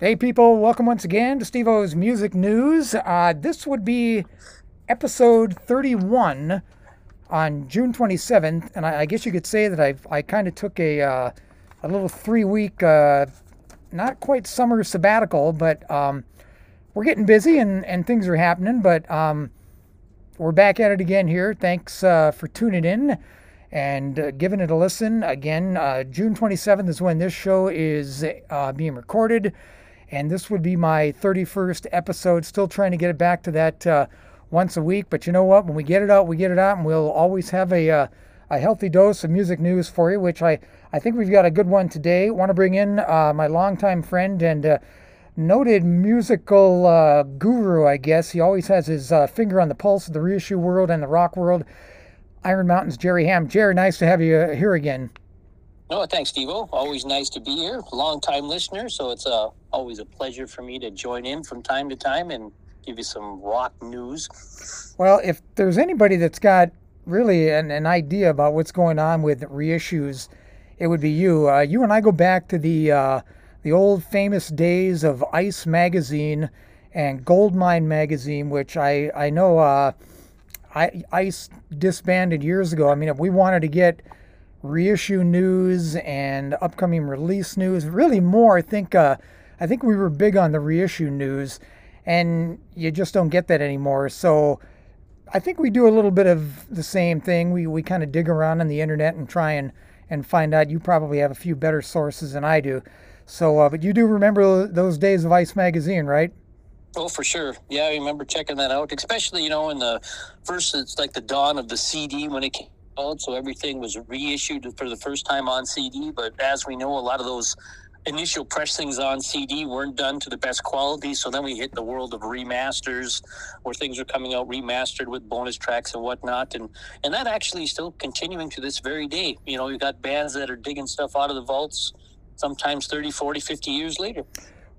Hey, people, welcome once again to Steve O's Music News. Uh, this would be episode 31 on June 27th, and I, I guess you could say that I've, I kind of took a, uh, a little three week, uh, not quite summer sabbatical, but um, we're getting busy and, and things are happening, but um, we're back at it again here. Thanks uh, for tuning in and uh, giving it a listen. Again, uh, June 27th is when this show is uh, being recorded and this would be my 31st episode. Still trying to get it back to that uh, once a week, but you know what? When we get it out, we get it out, and we'll always have a uh, a healthy dose of music news for you. Which I I think we've got a good one today. Want to bring in uh, my longtime friend and uh, noted musical uh, guru, I guess. He always has his uh, finger on the pulse of the reissue world and the rock world. Iron Mountain's Jerry Ham. Jerry, nice to have you here again. No, thanks, Steve. Always nice to be here. Long time listener, so it's uh, always a pleasure for me to join in from time to time and give you some rock news. Well, if there's anybody that's got really an, an idea about what's going on with reissues, it would be you. Uh, you and I go back to the uh, the old famous days of Ice magazine and Goldmine magazine, which I I know uh, I, Ice disbanded years ago. I mean, if we wanted to get reissue news and upcoming release news. Really more, I think. Uh, I think we were big on the reissue news, and you just don't get that anymore. So I think we do a little bit of the same thing. We we kind of dig around on the internet and try and and find out. You probably have a few better sources than I do. So, uh, but you do remember those days of Ice magazine, right? Oh, for sure. Yeah, I remember checking that out, especially you know in the first. It's like the dawn of the CD when it came so everything was reissued for the first time on CD. But as we know, a lot of those initial pressings on CD weren't done to the best quality. So then we hit the world of remasters, where things are coming out remastered with bonus tracks and whatnot, and and that actually is still continuing to this very day. You know, you got bands that are digging stuff out of the vaults, sometimes 30, 40, 50 years later.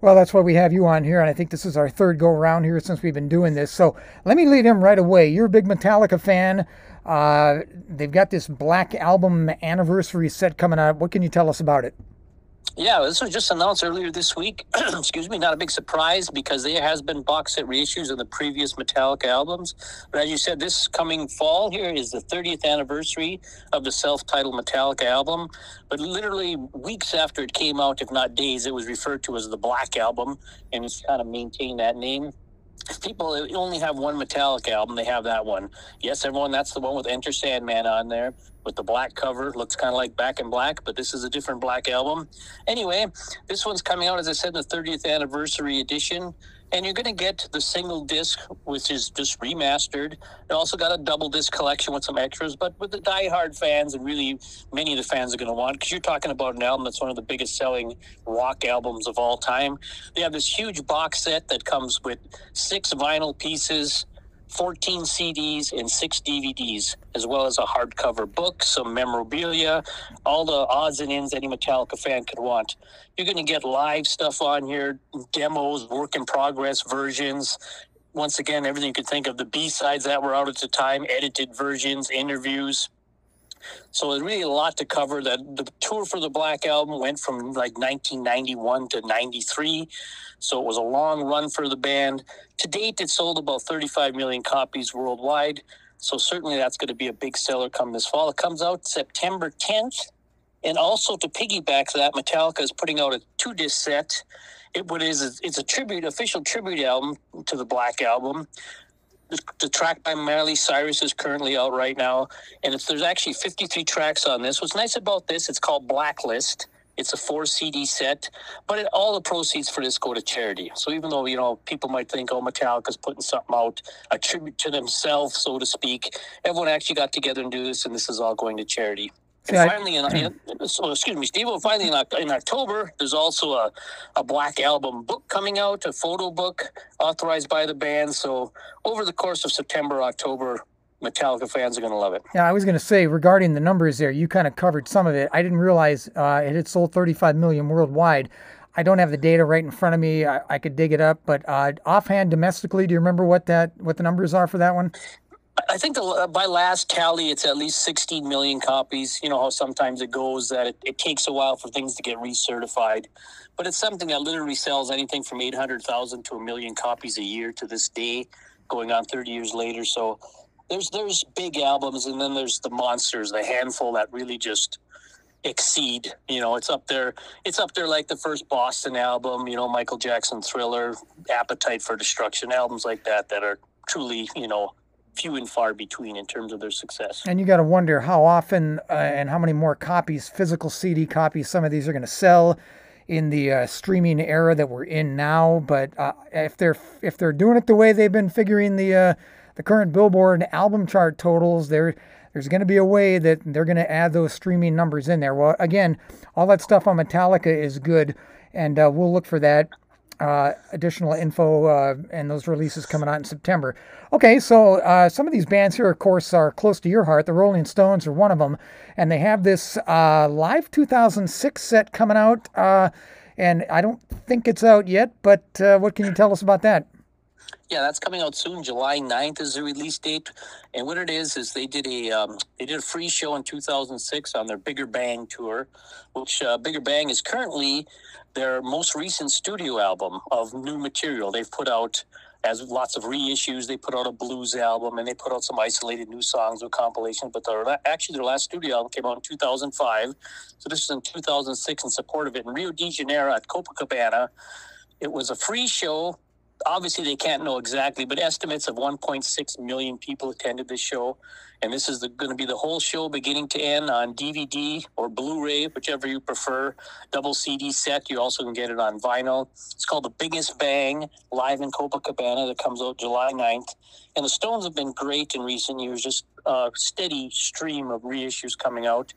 Well, that's why we have you on here, and I think this is our third go around here since we've been doing this. So let me lead him right away. You're a big Metallica fan. Uh, they've got this Black Album anniversary set coming out. What can you tell us about it? Yeah, this was just announced earlier this week. Excuse me, not a big surprise because there has been box set reissues of the previous Metallica albums. But as you said, this coming fall here is the 30th anniversary of the self-titled Metallica album. But literally weeks after it came out, if not days, it was referred to as the Black Album, and it's kind of maintained that name if people only have one Metallica album, they have that one. Yes, everyone, that's the one with Enter Sandman on there with the black cover. Looks kind of like Back in Black, but this is a different black album. Anyway, this one's coming out, as I said, in the 30th anniversary edition and you're going to get the single disc, which is just remastered. It also got a double disc collection with some extras, but with the die-hard fans and really many of the fans are going to want because you're talking about an album that's one of the biggest selling rock albums of all time. They have this huge box set that comes with six vinyl pieces 14 CDs and six DVDs, as well as a hardcover book, some memorabilia, all the odds and ends any Metallica fan could want. You're going to get live stuff on here, demos, work in progress versions. Once again, everything you could think of the B sides that were out at the time, edited versions, interviews. So there's really a lot to cover. That the tour for the Black Album went from like 1991 to 93, so it was a long run for the band. To date, it sold about 35 million copies worldwide. So certainly that's going to be a big seller come this fall. It comes out September 10th. And also to piggyback that, Metallica is putting out a two disc set. It what is it's a tribute, official tribute album to the Black Album the, track by Miley Cyrus is currently out right now, and it's, there's actually 53 tracks on this. What's nice about this, it's called Blacklist. It's a four CD set, but it, all the proceeds for this go to charity. So even though you know people might think, oh, Metallica's putting something out, a tribute to themselves, so to speak, everyone actually got together and do this, and this is all going to charity. And yeah, finally, in, in, so, excuse me, Steve. Finally, in, in October, there's also a, a Black Album book coming out, a photo book authorized by the band. So, over the course of September, October, Metallica fans are going to love it. Yeah, I was going to say regarding the numbers there, you kind of covered some of it. I didn't realize uh, it had sold 35 million worldwide. I don't have the data right in front of me. I, I could dig it up, but uh, offhand, domestically, do you remember what that what the numbers are for that one? I think the, by last tally, it's at least 16 million copies. You know how sometimes it goes that it, it takes a while for things to get recertified, but it's something that literally sells anything from 800,000 to a million copies a year to this day, going on 30 years later. So there's there's big albums, and then there's the monsters, the handful that really just exceed. You know, it's up there. It's up there like the first Boston album. You know, Michael Jackson Thriller, Appetite for Destruction, albums like that that are truly you know few and far between in terms of their success. And you got to wonder how often uh, and how many more copies, physical CD copies, some of these are going to sell in the uh, streaming era that we're in now. But uh, if they're if they're doing it the way they've been figuring the uh, the current Billboard album chart totals, there there's going to be a way that they're going to add those streaming numbers in there. Well, again, all that stuff on Metallica is good, and uh, we'll look for that uh, additional info uh, and those releases coming out in September. Okay, so uh, some of these bands here, of course, are close to your heart. The Rolling Stones are one of them, and they have this uh, live 2006 set coming out. Uh, and I don't think it's out yet, but uh, what can you tell us about that? Yeah, that's coming out soon. July 9th is the release date. And what it is is they did a um, they did a free show in 2006 on their Bigger Bang tour, which uh, Bigger Bang is currently their most recent studio album of new material. They've put out as lots of reissues. They put out a blues album and they put out some isolated new songs with compilations. But their, actually, their last studio album came out in 2005. So this is in 2006 in support of it in Rio de Janeiro at Copacabana. It was a free show obviously they can't know exactly, but estimates of 1.6 million people attended this show. And this is going to be the whole show beginning to end on DVD or Blu ray, whichever you prefer. Double CD set. You also can get it on vinyl. It's called The Biggest Bang live in Copacabana that comes out July 9th. And the Stones have been great in recent years, just a steady stream of reissues coming out.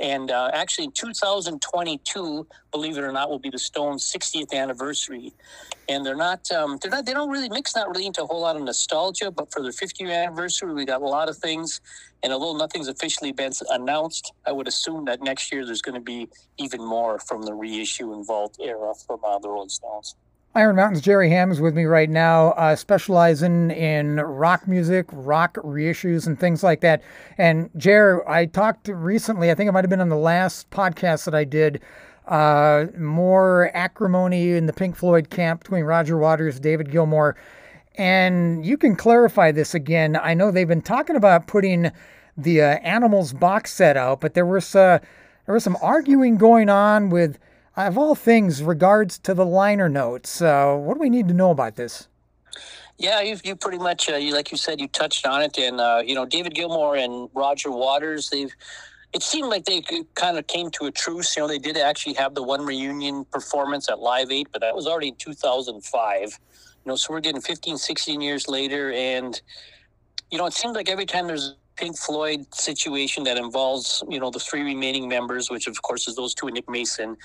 And uh, actually, in 2022, believe it or not, will be the Stones' 60th anniversary. And they're not, um, they're not, they don't really mix, not really into a whole lot of nostalgia. But for their 50th anniversary, we got a lot of things. And although nothing's officially been announced, I would assume that next year there's going to be even more from the reissue vault era from uh, the Rolling Stones. Iron Mountain's Jerry Ham is with me right now, uh, specializing in rock music, rock reissues, and things like that. And Jer, I talked recently, I think it might have been on the last podcast that I did, uh, more acrimony in the Pink Floyd camp between Roger Waters, David Gilmour. And you can clarify this again. I know they've been talking about putting the uh, Animals box set out, but there was uh, there was some arguing going on with of all things, regards to the liner notes, uh, what do we need to know about this? Yeah, you you pretty much uh, you like you said you touched on it, and uh, you know David Gilmour and Roger Waters. They've it seemed like they kind of came to a truce. You know, they did actually have the one reunion performance at Live 8, but that was already in 2005. You know, so we're getting 15, 16 years later, and you know, it seems like every time there's a Pink Floyd situation that involves, you know, the three remaining members, which of course is those two and Nick Mason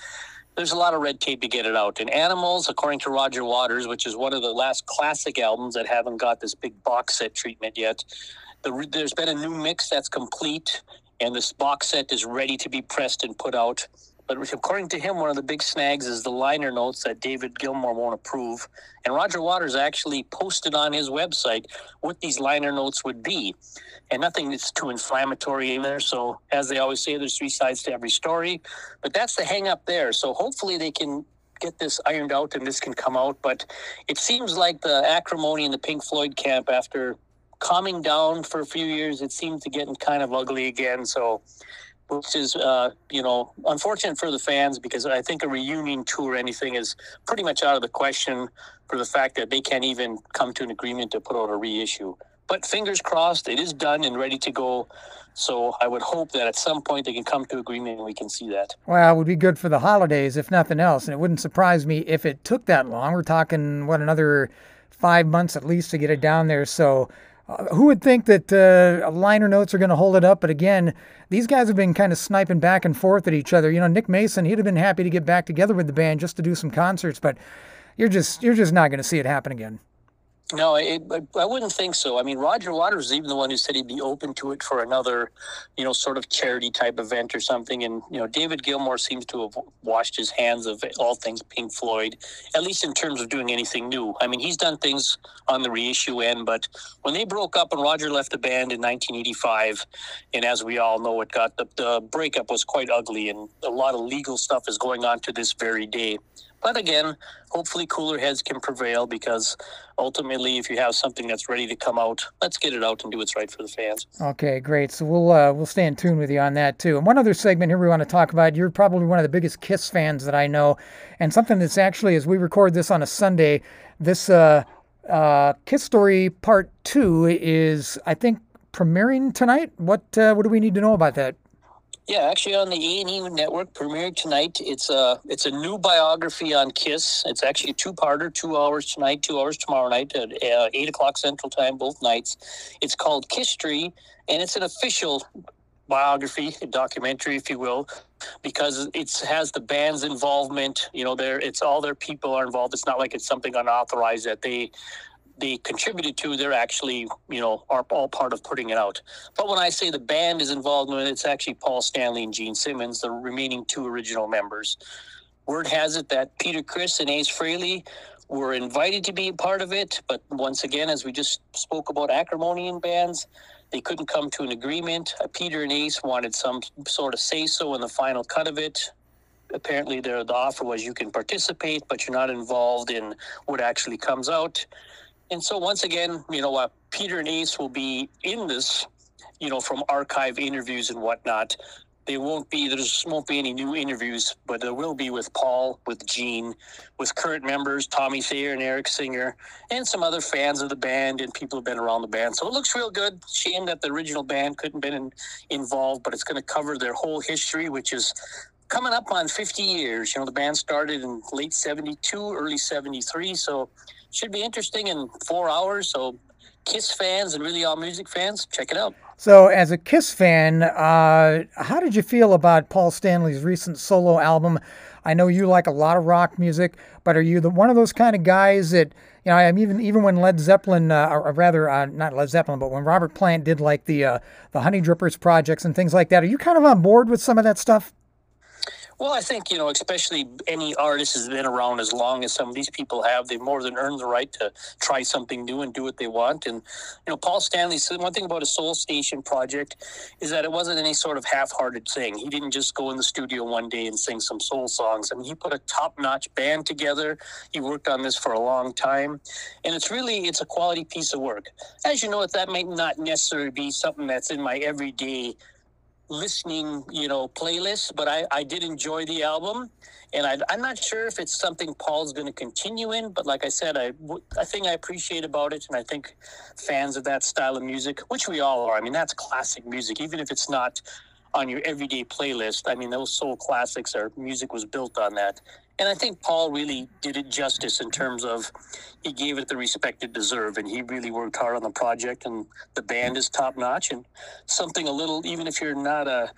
there's a lot of red tape to get it out. And Animals, according to Roger Waters, which is one of the last classic albums that haven't got this big box set treatment yet, the, there's been a new mix that's complete, and this box set is ready to be pressed and put out. But according to him, one of the big snags is the liner notes that David Gilmour won't approve. And Roger Waters actually posted on his website what these liner notes would be. And nothing is too inflammatory in there. So, as they always say, there's three sides to every story. But that's the hang up there. So, hopefully, they can get this ironed out and this can come out. But it seems like the acrimony in the Pink Floyd camp, after calming down for a few years, it seems to get kind of ugly again. So, which is uh, you know unfortunate for the fans because I think a reunion tour or anything is pretty much out of the question for the fact that they can't even come to an agreement to put out a reissue. But fingers crossed, it is done and ready to go. So I would hope that at some point they can come to agreement and we can see that. Well, it would be good for the holidays if nothing else, and it wouldn't surprise me if it took that long. We're talking what another five months at least to get it down there. So uh, who would think that uh, liner notes are going to hold it up? But again, these guys have been kind of sniping back and forth at each other. You know, Nick Mason, he'd have been happy to get back together with the band just to do some concerts, but you're just you're just not going to see it happen again. No, it, I wouldn't think so. I mean, Roger Waters is even the one who said he'd be open to it for another, you know, sort of charity type event or something. And, you know, David Gilmour seems to have washed his hands of all things Pink Floyd, at least in terms of doing anything new. I mean, he's done things on the reissue end, but when they broke up and Roger left the band in 1985, and as we all know, it got the, the breakup was quite ugly and a lot of legal stuff is going on to this very day. But again, hopefully cooler heads can prevail because ultimately, if you have something that's ready to come out, let's get it out and do what's right for the fans. Okay, great. So we'll uh, we'll stay in tune with you on that too. And one other segment here we want to talk about. You're probably one of the biggest Kiss fans that I know, and something that's actually as we record this on a Sunday, this uh, uh, Kisstory Part Two is I think premiering tonight. What uh, what do we need to know about that? Yeah, actually on the A and E network, premiering tonight. It's a it's a new biography on Kiss. It's actually a two parter, two hours tonight, two hours tomorrow night at uh, eight o'clock Central Time, both nights. It's called Kisstory, and it's an official biography, a documentary, if you will, because it has the band's involvement. You know, there it's all their people are involved. It's not like it's something unauthorized that they they contributed to, they're actually, you know, are all part of putting it out. But when I say the band is involved in it, it's actually Paul Stanley and Gene Simmons, the remaining two original members. Word has it that Peter Criss and Ace Frehley were invited to be a part of it, but once again, as we just spoke about acrimony in bands, they couldn't come to an agreement. Uh, Peter and Ace wanted some sort of say so in the final cut of it. Apparently, the offer was you can participate, but you're not involved in what actually comes out and so once again, you know, uh, Peter and Ace will be in this, you know, from archive interviews and whatnot. They won't be there won't be any new interviews, but there will be with Paul, with Gene, with current members Tommy Thayer and Eric Singer, and some other fans of the band and people who've been around the band. So it looks real good. Shame that the original band couldn't been in, involved, but it's going to cover their whole history, which is coming up on 50 years. You know, the band started in late 72, early 73. So should be interesting in four hours. So, Kiss fans and really all music fans, check it out. So, as a Kiss fan, uh, how did you feel about Paul Stanley's recent solo album? I know you like a lot of rock music, but are you the one of those kind of guys that you know? I'm even even when Led Zeppelin, uh, or rather uh, not Led Zeppelin, but when Robert Plant did like the uh, the Honey Drippers projects and things like that, are you kind of on board with some of that stuff? Well, I think, you know, especially any artist has been around as long as some of these people have, they've more than earned the right to try something new and do what they want. And, you know, Paul Stanley said one thing about a Soul Station project is that it wasn't any sort of half hearted thing. He didn't just go in the studio one day and sing some soul songs. I mean, he put a top notch band together. He worked on this for a long time. And it's really, it's a quality piece of work. As you know, that might not necessarily be something that's in my everyday listening, you know, playlist, but I, I did enjoy the album. And I, I'm not sure if it's something Paul's going to continue in, but like I said, I, I think I appreciate about it. And I think fans of that style of music, which we all are, I mean, that's classic music, even if it's not on your everyday playlist. I mean, those soul classics, our music was built on that. And I think Paul really did it justice in terms of he gave it the respect it deserved, and he really worked hard on the project. And the band is top notch, and something a little, even if you're not a,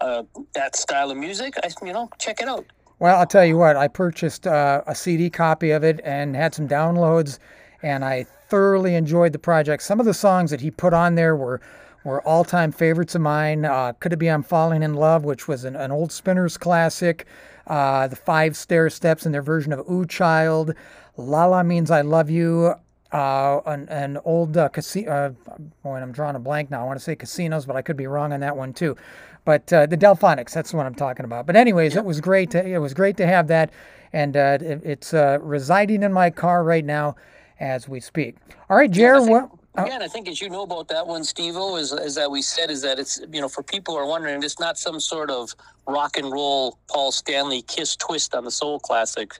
a that style of music, I, you know, check it out. Well, I'll tell you what, I purchased uh, a CD copy of it and had some downloads, and I thoroughly enjoyed the project. Some of the songs that he put on there were were all time favorites of mine. Uh, Could It Be I'm Falling in Love, which was an, an old Spinners classic. Uh, the Five Stairsteps in their version of Ooh Child. La La Means I Love You. Uh, an, an old uh, casino. Uh, boy, I'm drawing a blank now. I want to say casinos, but I could be wrong on that one too. But uh, the Delfonics, that's the one I'm talking about. But anyways, it was great. To, it was great to have that, and uh, it, it's uh, residing in my car right now as we speak. All right, Jared. Oh. Yeah, and I think as you know about that one, Steve is, is that we said is that it's you know for people who are wondering, it's not some sort of rock and roll Paul Stanley kiss twist on the soul classic.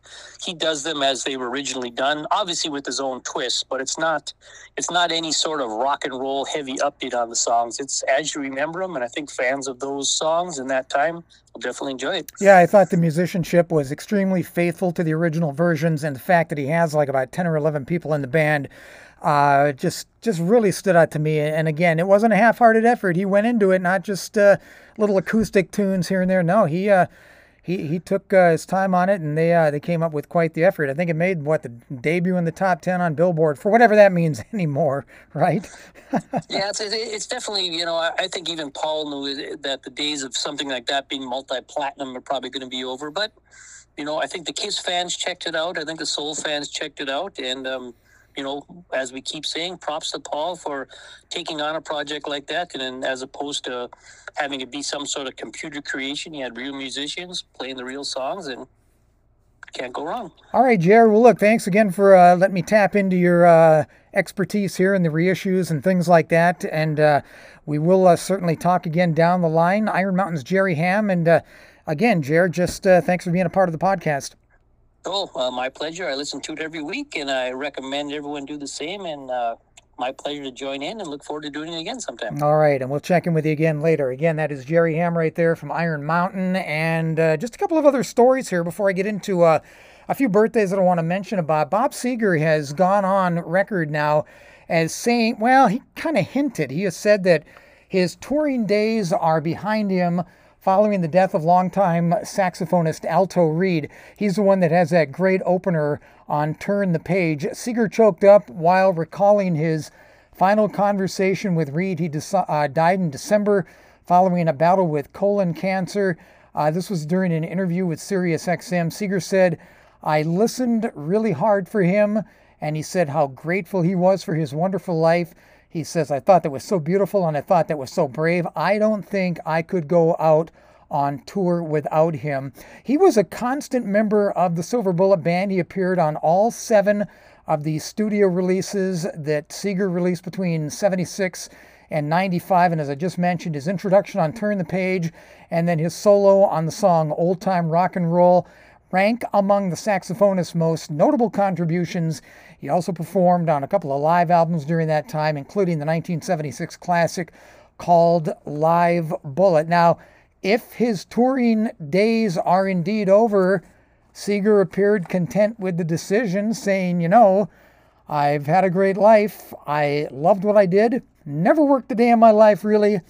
He does them as they were originally done, obviously with his own twist, but it's not it's not any sort of rock and roll heavy update on the songs. It's as you remember them, and I think fans of those songs in that time will definitely enjoy it. Yeah, I thought the musicianship was extremely faithful to the original versions, and the fact that he has like about ten or eleven people in the band uh, just just really stood out to me. And again, it wasn't a half-hearted effort. He went into it not just uh, little acoustic tunes here and there. No, he uh, he he took uh, his time on it, and they uh, they came up with quite the effort. I think it made what the debut in the top ten on Billboard for whatever that means anymore, right? yeah, it's it's definitely you know I think even Paul knew that the days of something like that being multi platinum are probably going to be over, but you know I think the Kiss fans checked it out. I think the Soul fans checked it out, and um, you know, as we keep saying, props to Paul for taking on a project like that, and then as opposed to having it be some sort of computer creation, he had real musicians playing the real songs, and can't go wrong. All right, Jared. Well, look, thanks again for uh, letting me tap into your uh, expertise here in the reissues and things like that, and uh, we will uh, certainly talk again down the line. Iron Mountain's Jerry Ham, and uh, again, Jared, just uh, thanks for being a part of the podcast. Oh, uh, my pleasure. I listen to it every week, and I recommend everyone do the same. And uh, my pleasure to join in, and look forward to doing it again sometime. All right, and we'll check in with you again later. Again, that is Jerry Ham right there from Iron Mountain, and uh, just a couple of other stories here before I get into uh, a few birthdays that I want to mention about. Bob Seger has gone on record now as saying, well, he kind of hinted. He has said that his touring days are behind him following the death of longtime saxophonist Alto Reed. He's the one that has that great opener on Turn the Page. Seger choked up while recalling his final conversation with Reed. He uh, died in December following a battle with colon cancer. Uh, this was during an interview with SiriusXM. Seger said, I listened really hard for him, and he said how grateful he was for his wonderful life. He says, I thought that was so beautiful and I thought that was so brave. I don't think I could go out on tour without him. He was a constant member of the Silver Bullet Band. He appeared on all seven of the studio releases that Seger released between 76 and 95. And as I just mentioned, his introduction on Turn the Page and then his solo on the song Old Time Rock and Roll rank among the saxophonist's most notable contributions. He also performed on a couple of live albums during that time, including the 1976 classic called Live Bullet. Now, if his touring days are indeed over, Seger appeared content with the decision, saying, You know, I've had a great life. I loved what I did. Never worked a day in my life, really.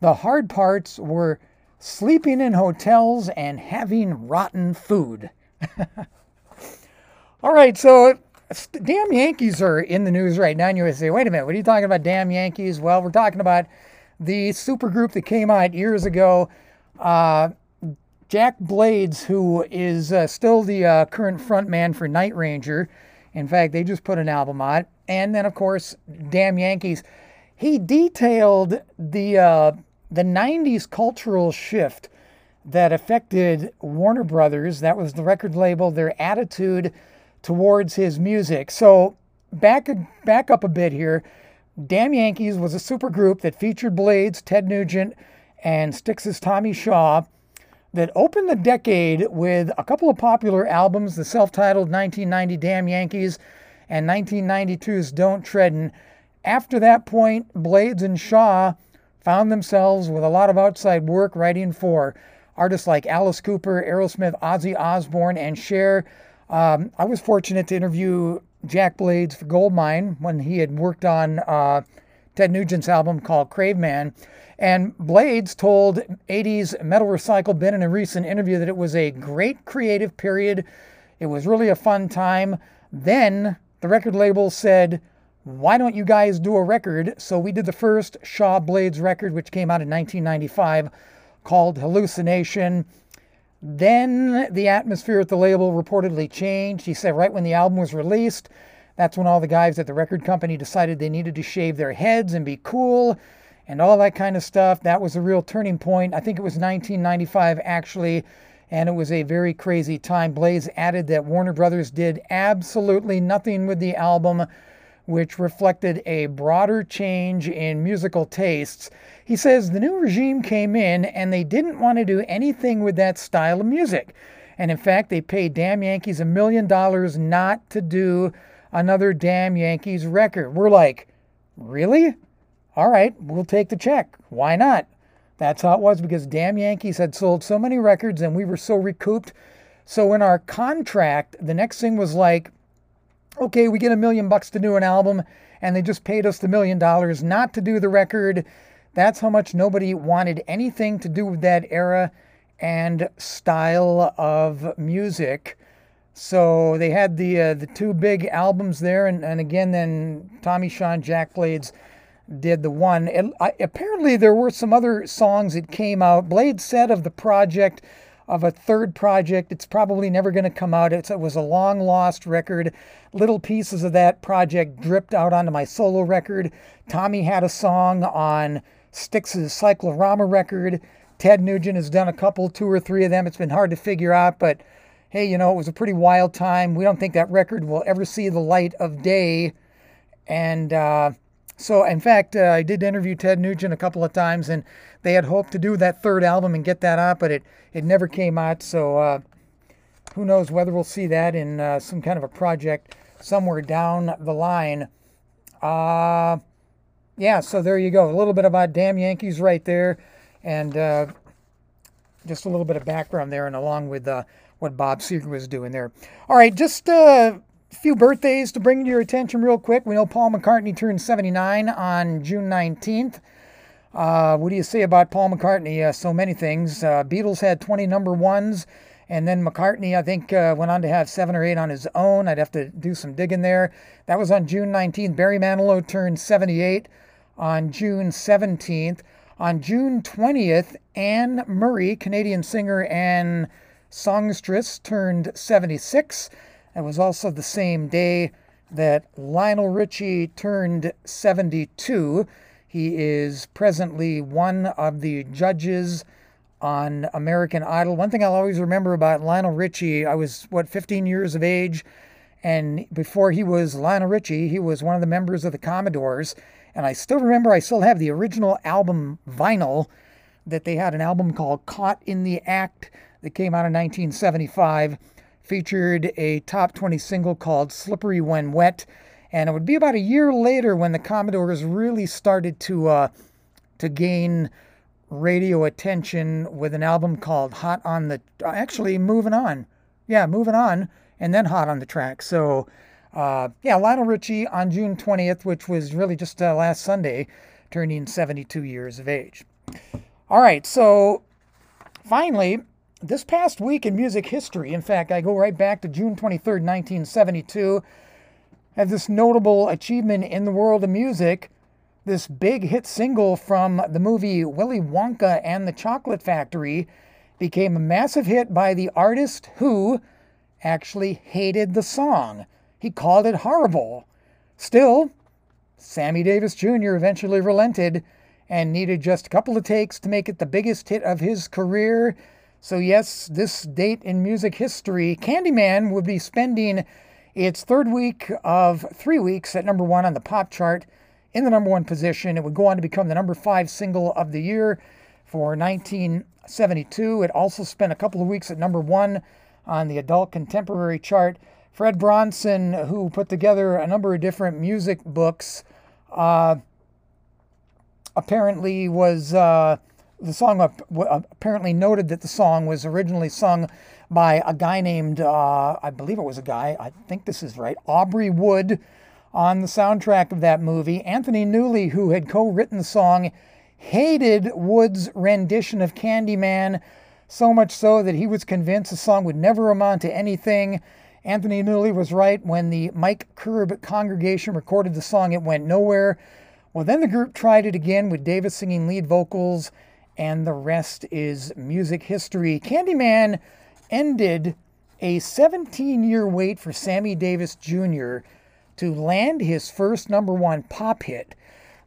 The hard parts were sleeping in hotels, and having rotten food. All right, so damn Yankees are in the news right now, and you say, wait a minute, what are you talking about, damn Yankees? Well, we're talking about the supergroup that came out years ago. Uh, Jack Blades, who is uh, still the uh, current frontman for Night Ranger. In fact, they just put an album out. And then, of course, Damn Yankees. He detailed the uh, the 90s cultural shift that affected Warner Brothers, that was the record label, their attitude towards his music. So, back, back up a bit here. Damn Yankees was a supergroup that featured Blades, Ted Nugent, and Styx's Tommy Shaw that opened the decade with a couple of popular albums the self titled 1990 Damn Yankees and 1992's Don't Treadin'. After that point, Blades and Shaw found themselves with a lot of outside work writing for artists like Alice Cooper, Aerosmith, Ozzy Osbourne, and Cher. Um, I was fortunate to interview Jack Blades for Goldmine when he had worked on uh, Ted Nugent's album called Craveman. And Blades told 80s Metal Recycle Bin in a recent interview that it was a great creative period. It was really a fun time. Then the record label said, why don't you guys do a record? So we did the first Shaw Blades record, which came out in 1995, called Hallucination. Then the atmosphere at the label reportedly changed. He said right when the album was released, that's when all the guys at the record company decided they needed to shave their heads and be cool and all that kind of stuff. That was a real turning point. I think it was 1995 actually, and it was a very crazy time. Blades added that Warner Brothers did absolutely nothing with the album which reflected a broader change in musical tastes. He says the new regime came in and they didn't want to do anything with that style of music. And in fact, they paid Damn Yankees a million dollars not to do another Damn Yankees record. We're like, really? All right, we'll take the check. Why not? That's how it was because Damn Yankees had sold so many records and we were so recouped. So in our contract, the next thing was like, okay, we get a million bucks to do an album, and they just paid us the million dollars not to do the record. That's how much nobody wanted anything to do with that era. and style of music. So they had the uh, the two big albums there, and, and again, then Tommy Shaw, Jack Blades did the one. I, apparently, there were some other songs that came out. Blade said of the project, of a third project, it's probably never going to come out. It's, it was a long lost record. Little pieces of that project dripped out onto my solo record. Tommy had a song on Styx's Cyclorama record. Ted Nugent has done a couple, two or three of them. It's been hard to figure out, but hey, you know, it was a pretty wild time. We don't think that record will ever see the light of day. And uh, so, in fact, uh, I did interview Ted Nugent a couple of times, and they had hoped to do that third album and get that out, but it, it never came out. So, uh, who knows whether we'll see that in uh, some kind of a project somewhere down the line. Uh, yeah, so there you go. A little bit about Damn Yankees right there, and uh, just a little bit of background there, and along with uh, what Bob Seger was doing there. All right, just uh, a few birthdays to bring to your attention real quick. We know Paul McCartney turned 79 on June 19th. Uh, what do you say about Paul McCartney? Uh, so many things. Uh, Beatles had 20 number ones, and then McCartney, I think, uh, went on to have seven or eight on his own. I'd have to do some digging there. That was on June 19th. Barry Manilow turned 78 on June 17th. On June 20th, Anne Murray, Canadian singer and songstress, turned 76. It was also the same day that Lionel Richie turned 72. He is presently one of the judges on American Idol. One thing I'll always remember about Lionel Richie, I was, what, 15 years of age, and before he was Lionel Richie, he was one of the members of the Commodores. And I still remember, I still have the original album vinyl that they had an album called Caught in the Act that came out in 1975. Featured a top 20 single called Slippery When Wet. And it would be about a year later when the Commodores really started to uh, to gain radio attention with an album called Hot on the actually Moving On. Yeah, Moving On and then Hot on the Track. So uh, yeah, Lionel Richie on June 20th, which was really just uh, last Sunday, turning 72 years of age. All right, so finally, this past week in music history, in fact, I go right back to June 23rd, 1972, have this notable achievement in the world of music. This big hit single from the movie Willy Wonka and the Chocolate Factory became a massive hit by the artist who actually hated the song. He called it horrible. Still, Sammy Davis Jr. eventually relented and needed just a couple of takes to make it the biggest hit of his career. So, yes, this date in music history, Candyman would be spending its third week of three weeks at number one on the pop chart in the number one position. It would go on to become the number five single of the year for 1972. It also spent a couple of weeks at number one on the adult contemporary chart. Fred Bronson, who put together a number of different music books, uh, apparently was uh, the song apparently noted that the song was originally sung by a guy named uh, I believe it was a guy I think this is right Aubrey Wood on the soundtrack of that movie. Anthony Newley, who had co-written the song, hated Wood's rendition of Candyman so much so that he was convinced the song would never amount to anything Anthony Newley was right. When the Mike Curb congregation recorded the song, it went nowhere. Well, then the group tried it again with Davis singing lead vocals, and the rest is music history. Candyman ended a 17 year wait for Sammy Davis Jr. to land his first number one pop hit.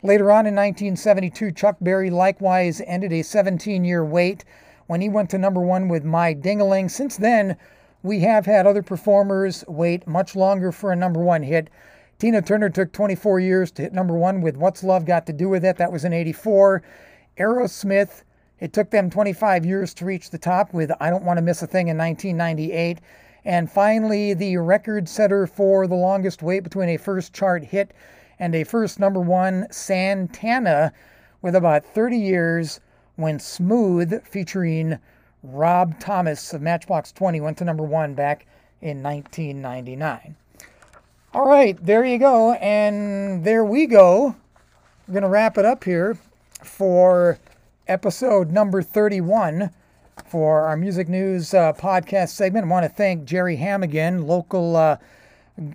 Later on in 1972, Chuck Berry likewise ended a 17 year wait when he went to number one with My Dingaling. Since then, we have had other performers wait much longer for a number one hit. Tina Turner took 24 years to hit number one with What's Love Got to Do with It? That was in 84. Aerosmith, it took them 25 years to reach the top with I Don't Want to Miss a Thing in 1998. And finally, the record setter for the longest wait between a first chart hit and a first number one, Santana, with about 30 years when Smooth, featuring Rob Thomas of Matchbox 20 went to number one back in 1999. All right, there you go. And there we go. We're going to wrap it up here for episode number 31 for our music news uh, podcast segment. I want to thank Jerry Ham again, local uh,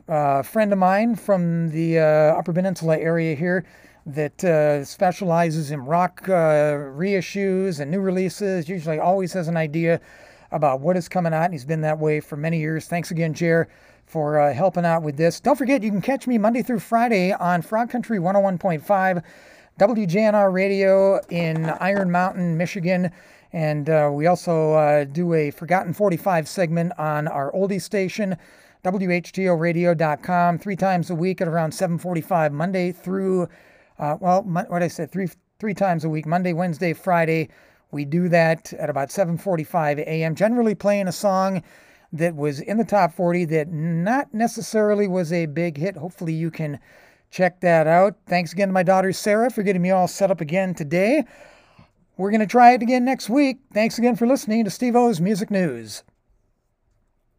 uh, friend of mine from the uh, Upper Peninsula area here that uh, specializes in rock uh, reissues and new releases. Usually, always has an idea about what is coming out, and he's been that way for many years. Thanks again, Jer, for uh, helping out with this. Don't forget, you can catch me Monday through Friday on Frog Country 101.5, WJNR Radio in Iron Mountain, Michigan. And uh, we also uh, do a Forgotten 45 segment on our oldie station, WHTOradio.com, three times a week at around 7:45, Monday through, uh, well, what I said, three three times a week, Monday, Wednesday, Friday. We do that at about 7:45 a.m. Generally playing a song that was in the top 40 that not necessarily was a big hit. Hopefully you can check that out. Thanks again to my daughter Sarah for getting me all set up again today. We're going to try it again next week. Thanks again for listening to Steve O's Music News.